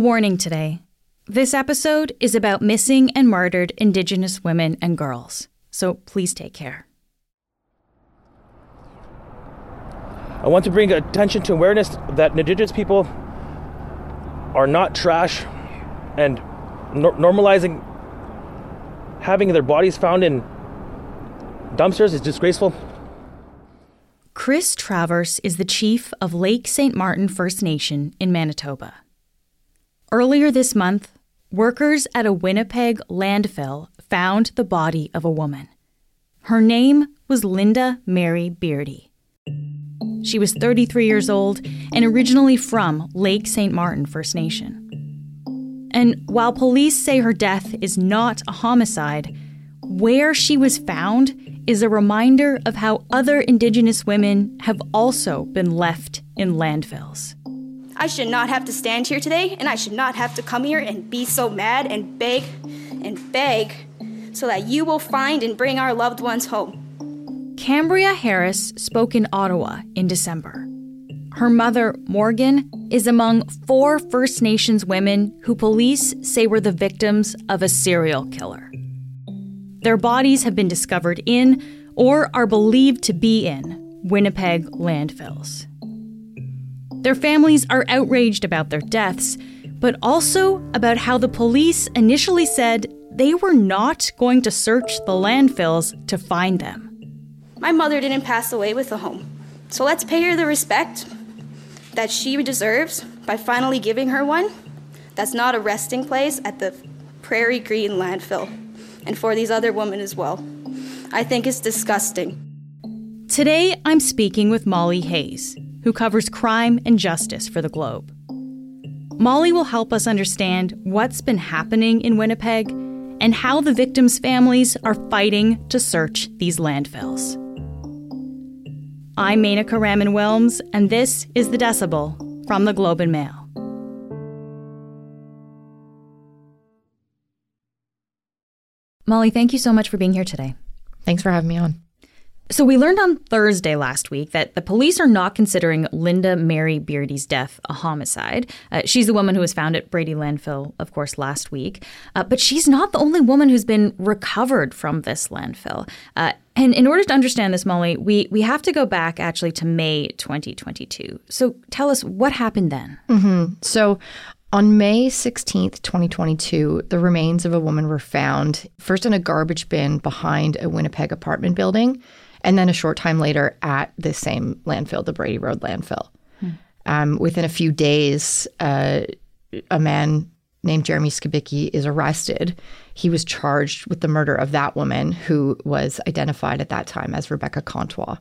warning today. This episode is about missing and murdered Indigenous women and girls, so please take care. I want to bring attention to awareness that Indigenous people are not trash and nor- normalizing having their bodies found in dumpsters is disgraceful. Chris Traverse is the chief of Lake St. Martin First Nation in Manitoba. Earlier this month, workers at a Winnipeg landfill found the body of a woman. Her name was Linda Mary Beardy. She was 33 years old and originally from Lake St. Martin First Nation. And while police say her death is not a homicide, where she was found is a reminder of how other Indigenous women have also been left in landfills. I should not have to stand here today, and I should not have to come here and be so mad and beg and beg so that you will find and bring our loved ones home. Cambria Harris spoke in Ottawa in December. Her mother, Morgan, is among four First Nations women who police say were the victims of a serial killer. Their bodies have been discovered in, or are believed to be in, Winnipeg landfills. Their families are outraged about their deaths, but also about how the police initially said they were not going to search the landfills to find them. My mother didn't pass away with a home, so let's pay her the respect that she deserves by finally giving her one that's not a resting place at the Prairie Green landfill, and for these other women as well. I think it's disgusting. Today, I'm speaking with Molly Hayes, who covers crime and justice for the Globe. Molly will help us understand what's been happening in Winnipeg and how the victims' families are fighting to search these landfills. I'm Menaka Raman Wilms, and this is The Decibel from the Globe and Mail. Molly, thank you so much for being here today. Thanks for having me on. So, we learned on Thursday last week that the police are not considering Linda Mary Beardy's death a homicide. Uh, she's the woman who was found at Brady landfill, of course, last week. Uh, but she's not the only woman who's been recovered from this landfill. Uh, and in order to understand this, Molly, we, we have to go back actually to May 2022. So, tell us what happened then. Mm-hmm. So, on May 16th, 2022, the remains of a woman were found first in a garbage bin behind a Winnipeg apartment building and then a short time later at the same landfill, the Brady Road landfill. Hmm. Um, within a few days, uh, a man named Jeremy Skibicki is arrested. He was charged with the murder of that woman who was identified at that time as Rebecca Contois.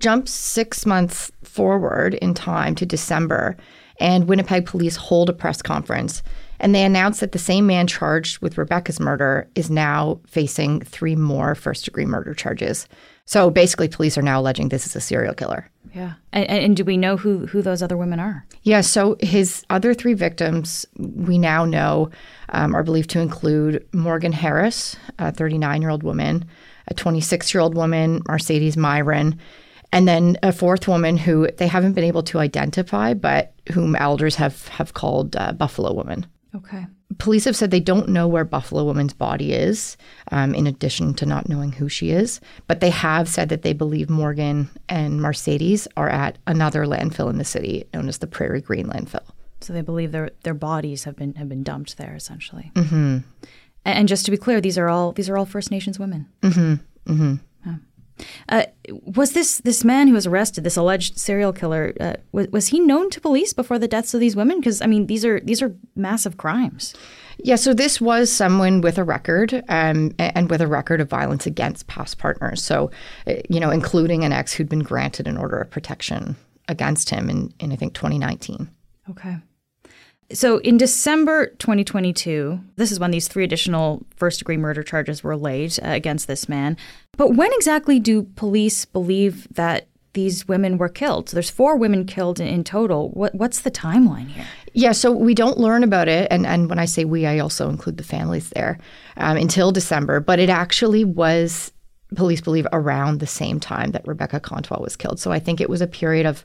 Jump six months forward in time to December, and Winnipeg police hold a press conference. And they announce that the same man charged with Rebecca's murder is now facing three more first degree murder charges. So basically, police are now alleging this is a serial killer. Yeah. And, and, do we know who, who those other women are? Yeah. So his other three victims, we now know, um, are believed to include Morgan Harris, a 39 year old woman, a 26 year old woman, Mercedes Myron, and then a fourth woman who they haven't been able to identify, but whom elders have, have called uh, Buffalo Woman. Okay. Police have said they don't know where Buffalo Woman's body is, um, in addition to not knowing who she is. But they have said that they believe Morgan and Mercedes are at another landfill in the city known as the Prairie Green landfill. So they believe their their bodies have been have been dumped there, essentially. Mm-hmm. And, just to be clear, these are all these are all First Nations women. Mm-hmm. Mm-hmm. Uh, was this this man who was arrested, this alleged serial killer, uh, was, was he known to police before the deaths of these women? Because I mean, these are these are massive crimes. Yeah, so this was someone with a record um, and with a record of violence against past partners. So, uh, you know, including an ex who'd been granted an order of protection against him in, in I think 2019. Okay. So in December 2022, this is when these three additional first degree murder charges were laid uh, against this man. But when exactly do police believe that these women were killed? So there's four women killed in total. What, what's the timeline here? Yeah, so we don't learn about it, and and when I say we, I also include the families there um, until December. But it actually was police believe around the same time that Rebecca Contois was killed. So I think it was a period of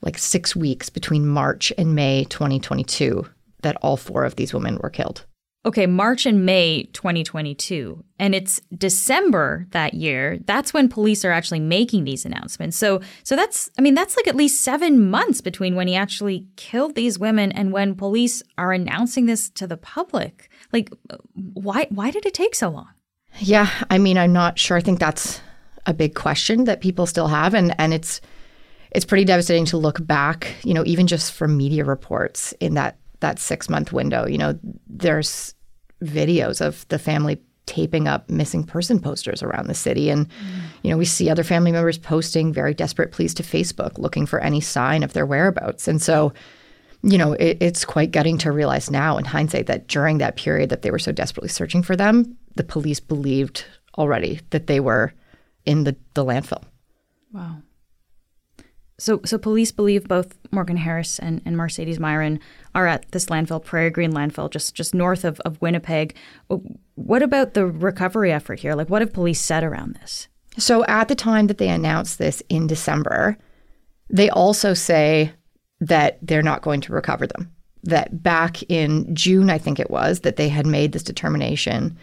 like six weeks between March and May 2022 that all four of these women were killed. Okay, March and May 2022. And it's December that year. That's when police are actually making these announcements. So so that's I mean that's like at least 7 months between when he actually killed these women and when police are announcing this to the public. Like why why did it take so long? Yeah, I mean I'm not sure. I think that's a big question that people still have and and it's it's pretty devastating to look back, you know, even just from media reports in that that 6 month window. You know, there's videos of the family taping up missing person posters around the city and mm. you know we see other family members posting very desperate pleas to facebook looking for any sign of their whereabouts and so you know it, it's quite gutting to realize now in hindsight that during that period that they were so desperately searching for them the police believed already that they were in the, the landfill wow so, so police believe both Morgan Harris and, and Mercedes Myron are at this landfill, Prairie Green landfill, just just north of, of Winnipeg. What about the recovery effort here? Like, what have police said around this? So, at the time that they announced this in December, they also say that they're not going to recover them. That back in June, I think it was, that they had made this determination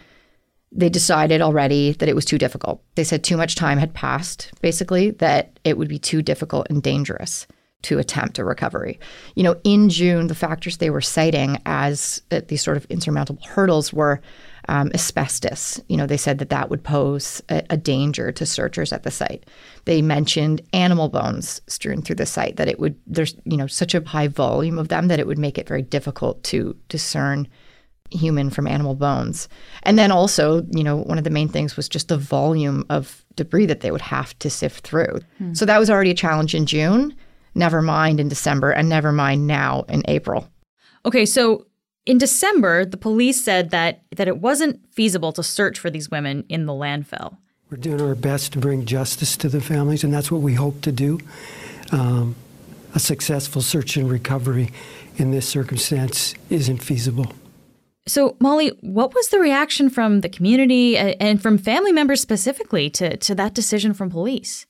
they decided already that it was too difficult. They said too much time had passed, basically, that it would be too difficult and dangerous to attempt a recovery. You know, in June, the factors they were citing as uh, these sort of insurmountable hurdles were um, asbestos. You know, they said that that would pose a, a, danger to searchers at the site. They mentioned animal bones strewn through the site, that it would, there's, you know, such a high volume of them that it would make it very difficult to discern human from animal bones. And then also, you know, one of the main things was just the volume of debris that they would have to sift through. Hmm. So that was already a challenge in June, never mind in December, and never mind now in April. Okay, so in December, the police said that that it wasn't feasible to search for these women in the landfill. We're doing our best to bring justice to the families, and that's what we hope to do. Um, a successful search and recovery in this circumstance isn't feasible. So, Molly, what was the reaction from the community uh, and from family members specifically to, to that decision from police?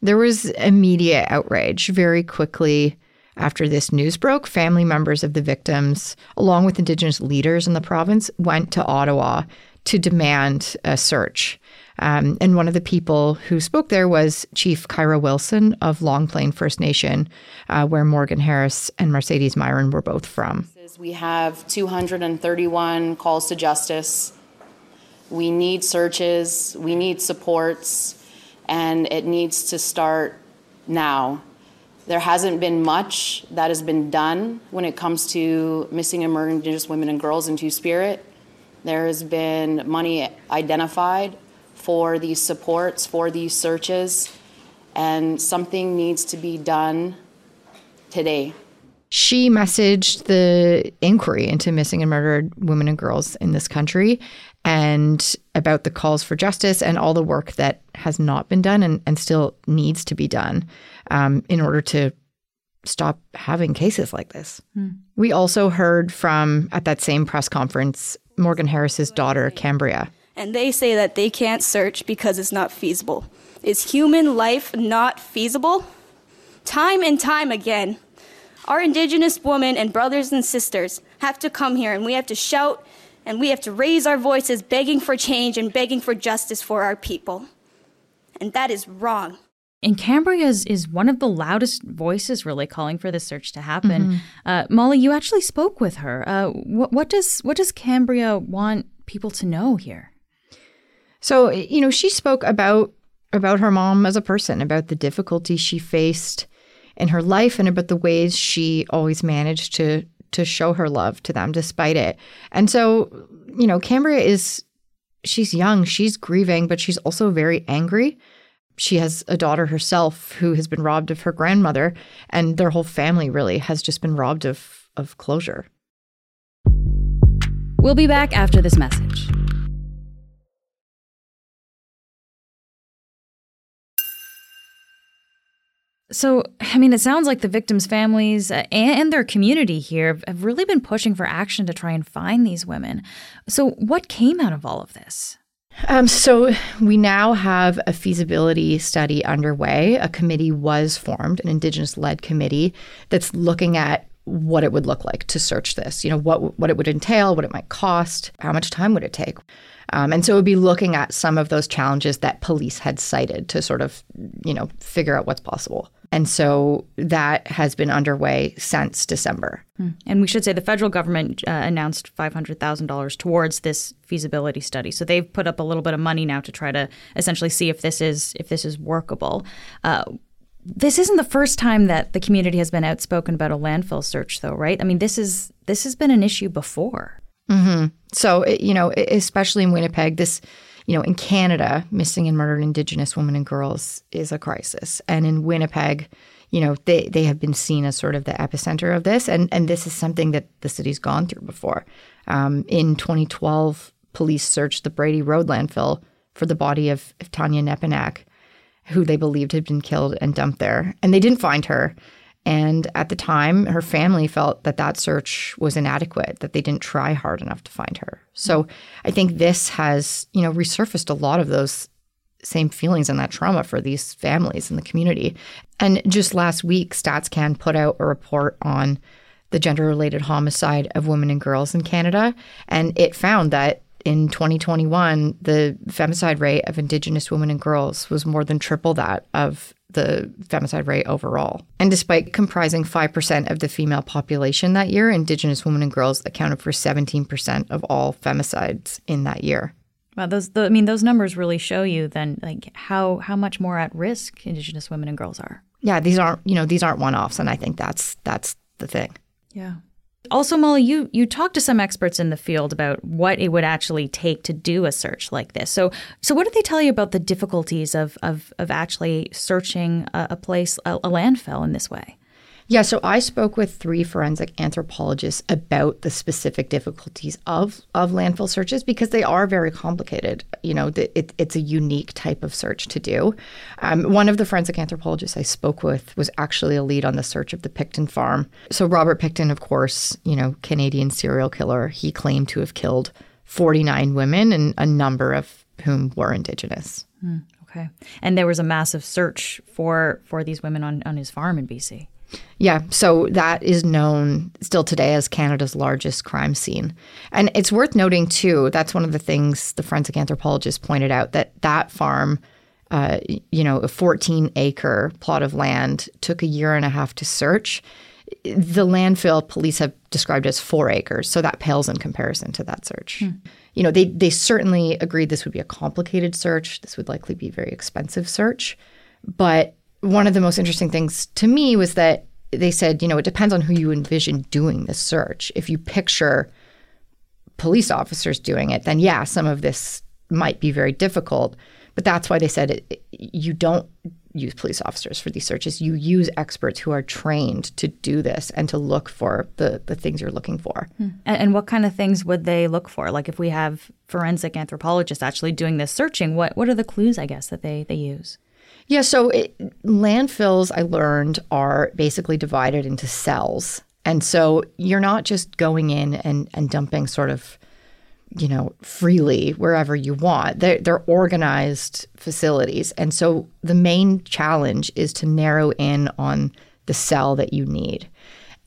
There was immediate outrage very quickly after this news broke. Family members of the victims, along with Indigenous leaders in the province, went to Ottawa to demand a search. Um, and one of the people who spoke there was Chief Kyra Wilson of Long Plain First Nation, uh, where Morgan Harris and Mercedes Myron were both from. We have 231 calls to justice. We need searches, we need supports, and it needs to start now. There hasn't been much that has been done when it comes to missing and murdered Indigenous women and girls in Two Spirit. There has been money identified for these supports, for these searches, and something needs to be done today. She messaged the inquiry into missing and murdered women and girls in this country and about the calls for justice and all the work that has not been done and, and still needs to be done um, in order to stop having cases like this. Hmm. We also heard from, at that same press conference, Morgan Harris's daughter, Cambria. And they say that they can't search because it's not feasible. Is human life not feasible? Time and time again, our indigenous women and brothers and sisters have to come here and we have to shout and we have to raise our voices begging for change and begging for justice for our people. And that is wrong. And Cambria is, is one of the loudest voices really calling for this search to happen. Mm-hmm. Uh, Molly, you actually spoke with her. Uh, what, what, does, what does Cambria want people to know here? So, you know, she spoke about about her mom as a person, about the difficulties she faced in her life and about the ways she always managed to to show her love to them despite it. And so, you know, Cambria is she's young, she's grieving, but she's also very angry. She has a daughter herself who has been robbed of her grandmother, and their whole family really has just been robbed of of closure. We'll be back after this message. So, I mean, it sounds like the victims' families uh, and their community here have really been pushing for action to try and find these women. So, what came out of all of this? Um, so, we now have a feasibility study underway. A committee was formed, an Indigenous led committee that's looking at what it would look like to search this. You know, what what it would entail, what it might cost, how much time would it take. Um, and so it would be looking at some of those challenges that police had cited to sort of, you know, figure out what's possible. And so that has been underway since December. And we should say the federal government uh, announced $500,000 towards this feasibility study. So they've put up a little bit of money now to try to essentially see if this is if this is workable. Uh, this isn't the first time that the community has been outspoken about a landfill search, though, right? I mean, this is this has been an issue before. So, it- you know, especially in Winnipeg, this, you know, in Canada, missing and murdered Indigenous women and girls is a crisis. And in Winnipeg, you know, they, they have been seen as sort of the epicenter of this. And, and this is something that the city's gone through before. Um, in 2012, police searched the Brady Road landfill for the body of, of Tanya Nepinak, who they believed had been killed and dumped there. And they didn't find her. And at the time, her family felt that that search was inadequate, that they didn't try hard enough to find her. So I think this has, you know, resurfaced a lot of those same feelings and that trauma for these families in the community. And just last week, StatsCan put out a report on the gender related homicide of women and girls in Canada. And it found that in 2021, the femicide rate of Indigenous women and girls was more than triple that of the femicide rate overall. And despite comprising 5% of the female population that year, Indigenous women and girls accounted for 17% of all femicides in that year. Well, those the, I mean, those numbers really show you then like how how much more at risk Indigenous women and girls are. Yeah, these aren't, you know, these aren't one-offs and I think that's that's the thing. Yeah. Also, Molly, you you talked to some experts in the field about what it would actually take to do a search like this. So, so what did they tell you about the difficulties of of, of actually searching a, a place, a, a landfill in this way? Yeah, so I spoke with three forensic anthropologists about the specific difficulties of of landfill searches because they are very complicated. You know, it, it's a unique type of search to do. Um, one of the forensic anthropologists I spoke with was actually a lead on the search of the Pickton farm. So Robert Pickton, of course, you know, Canadian serial killer, he claimed to have killed 49 women and a number of whom were Indigenous. Okay. And there was a massive search for for these women on on his farm in BC. Yeah, so that is known still today as Canada's largest crime scene. And it's worth noting, too, that's one of the things the forensic anthropologist pointed out that that farm, uh, you know, a 14 acre plot of land took a year and a half to search. The landfill police have described as four acres, so that pales in comparison to that search. You know, they, they certainly agreed this would be a complicated search. This would likely be a very expensive search. But one of the most interesting things to me was that they said, you know, it depends on who you envision doing the search. If you picture police officers doing it, then yeah, some of this might be very difficult. But that's why they said it, you don't use police officers for these searches. You use experts who are trained to do this and to look for the, the things you're looking for. Hmm. And, and what kind of things would they look for? Like if we have forensic anthropologists actually doing this searching, what what are the clues? I guess that they they use. Yeah, so it, landfills, I learned, are basically divided into cells. And so you're not just going in and, and dumping sort of, you know, freely wherever you want. They're, they're organized facilities. And so the main challenge is to narrow in on the cell that you need.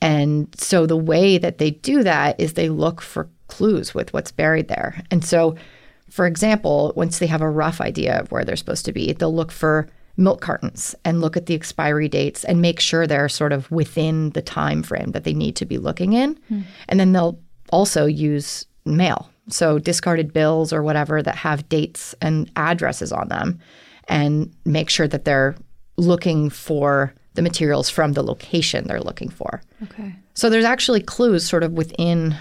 And so the way that they do that is they look for clues with what's buried there. And so, for example, once they have a rough idea of where they're supposed to be, they'll look for milk cartons and look at the expiry dates and make sure they're sort of within the time frame that they need to be looking in. Hmm. And then they'll also use mail. So discarded bills or whatever that have dates and addresses on them and make sure that they're looking for the materials from the location they're looking for. Okay. So there's actually clues sort of within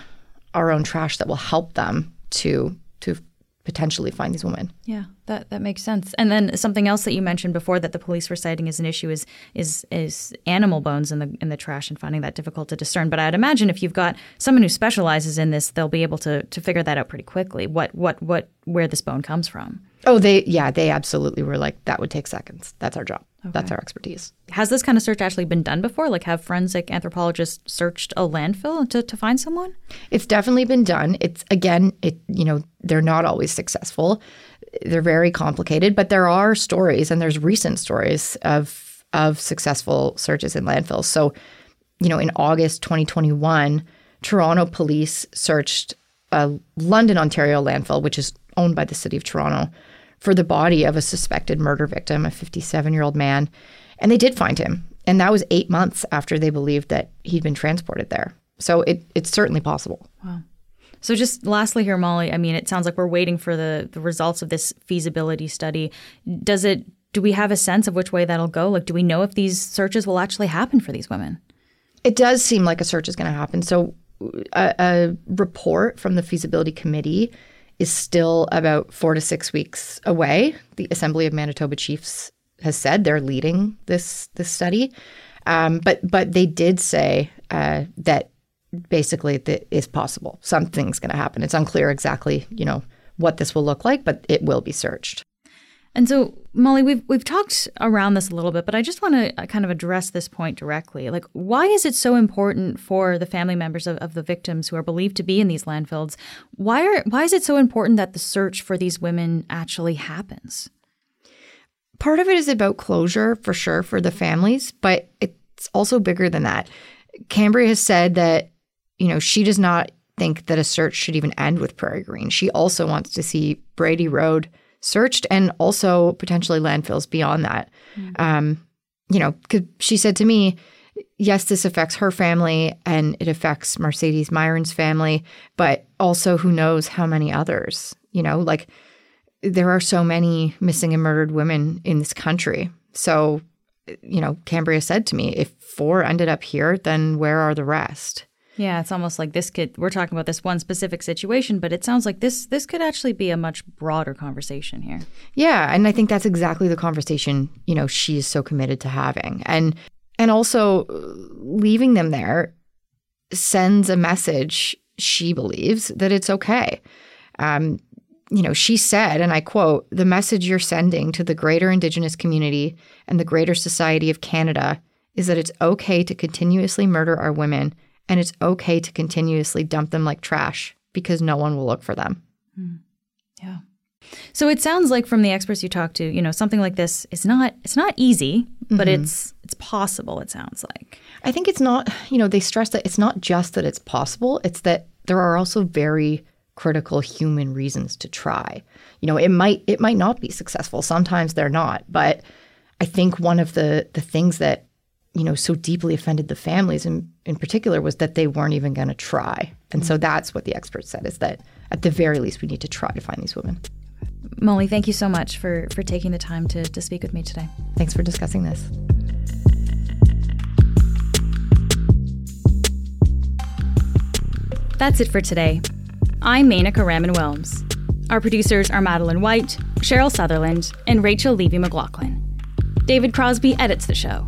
our own trash that will help them to to potentially find these women. Yeah, that that makes sense. And then something else that you mentioned before that the police were citing as an issue is is is animal bones in the in the trash and finding that difficult to discern. But I'd imagine if you've got someone who specializes in this, they'll be able to to figure that out pretty quickly. What what what where this bone comes from. Oh, they yeah, they absolutely were like that would take seconds. That's our job. That's our expertise. Has this kind of search actually been done before? Like have forensic anthropologists searched a landfill to, to find someone? It's definitely been done. It's again, it you know, they're not always successful. They're very complicated, but there are stories and there's recent stories of of successful searches in landfills. So you know, in August 2021, Toronto police searched a London, Ontario landfill, which is owned by the city of Toronto, for the body of a suspected murder victim, a 57 year old man. And they did find him. And that was eight months after they believed that he'd been transported there. So it, it's certainly possible. Wow. So just lastly here, Molly, I mean, it sounds like we're waiting for the, the results of this feasibility study. Does it do we have a sense of which way that'll go? Like, do we know if these searches will actually happen for these women? It does seem like a search is going to happen. So a, a report from the feasibility committee is still about four to six weeks away. The Assembly of Manitoba Chiefs has said they're leading this this study, um, but but they did say uh, that basically that is possible. Something's going to happen. It's unclear exactly, you know, what this will look like, but it will be searched. And so, Molly, we've we've talked around this a little bit, but I just want to uh, kind of address this point directly. Like, why is it so important for the family members of, of the victims who are believed to be in these landfills? Why are why is it so important that the search for these women actually happens? Part of it is about closure for sure for the families, but it's also bigger than that. Cambria has said that you know, she does not think that a search should even end with Prairie Green. She also wants to see Brady Road searched and also potentially landfills beyond that. Mm-hmm. Um, you know, she said to me, yes, this affects her family and it affects Mercedes Myron's family, but also who knows how many others, you know, like there are so many missing and murdered women in this country. So, you know, Cambria said to me, if four ended up here, then where are the rest? Yeah, it's almost like this could we're talking about this one specific situation, but it sounds like this this could actually be a much broader conversation here. Yeah, and I think that's exactly the conversation, you know, she is so committed to having. And and also leaving them there sends a message she believes that it's okay. Um, you know, she said, and I quote, the message you're sending to the greater Indigenous community and the greater society of Canada is that it's okay to continuously murder our women and it's okay to continuously dump them like trash because no one will look for them. Mm. Yeah. So it sounds like from the experts you talk to, you know, something like this is not it's not easy, but mm-hmm. it's it's possible it sounds like. I think it's not, you know, they stress that it's not just that it's possible, it's that there are also very critical human reasons to try. You know, it might it might not be successful. Sometimes they're not, but I think one of the the things that you know, so deeply offended the families in, in particular was that they weren't even going to try. And mm-hmm. so that's what the experts said is that at the very least, we need to try to find these women. Molly, thank you so much for, for taking the time to, to speak with me today. Thanks for discussing this. That's it for today. I'm Menaka Raman Wilms. Our producers are Madeline White, Cheryl Sutherland, and Rachel Levy McLaughlin. David Crosby edits the show.